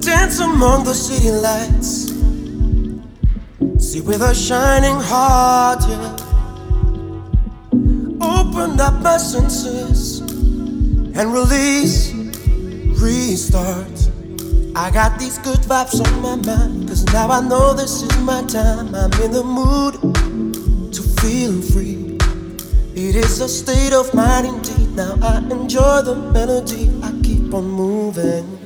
dance among the city lights. See with a shining heart, yeah. Open up my senses and release, restart. I got these good vibes on my mind, cause now I know this is my time. I'm in the mood to feel free. It is a state of mind indeed. Now I enjoy the melody, I keep on moving.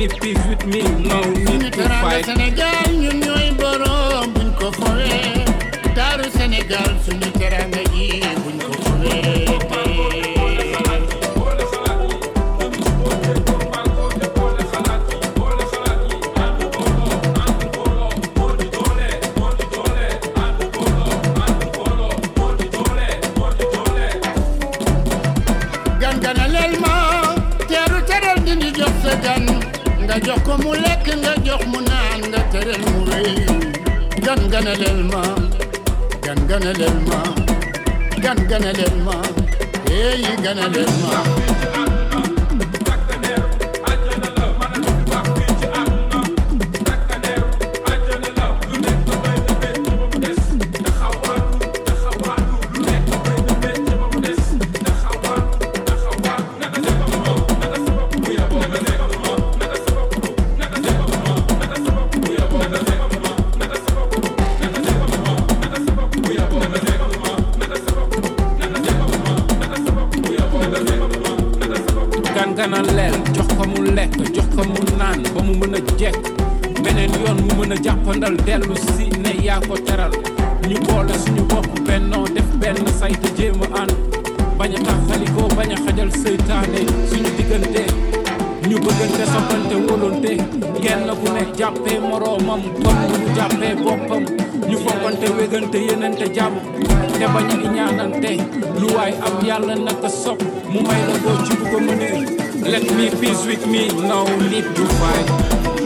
Ними пик lu waay am yàlla naka sopp. Mu may la boo ci ko mënee let me peace with me. Now lead to fight.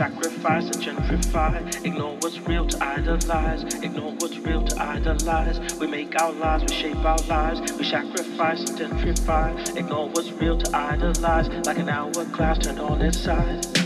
sacrifice and gentrify. Ignore what's real to idolize. Ignore what's real to idolize. We make our lives, we shape our lives. We sacrifice and gentrify. Ignore what's real to idolize. Like an hourglass turned on its side.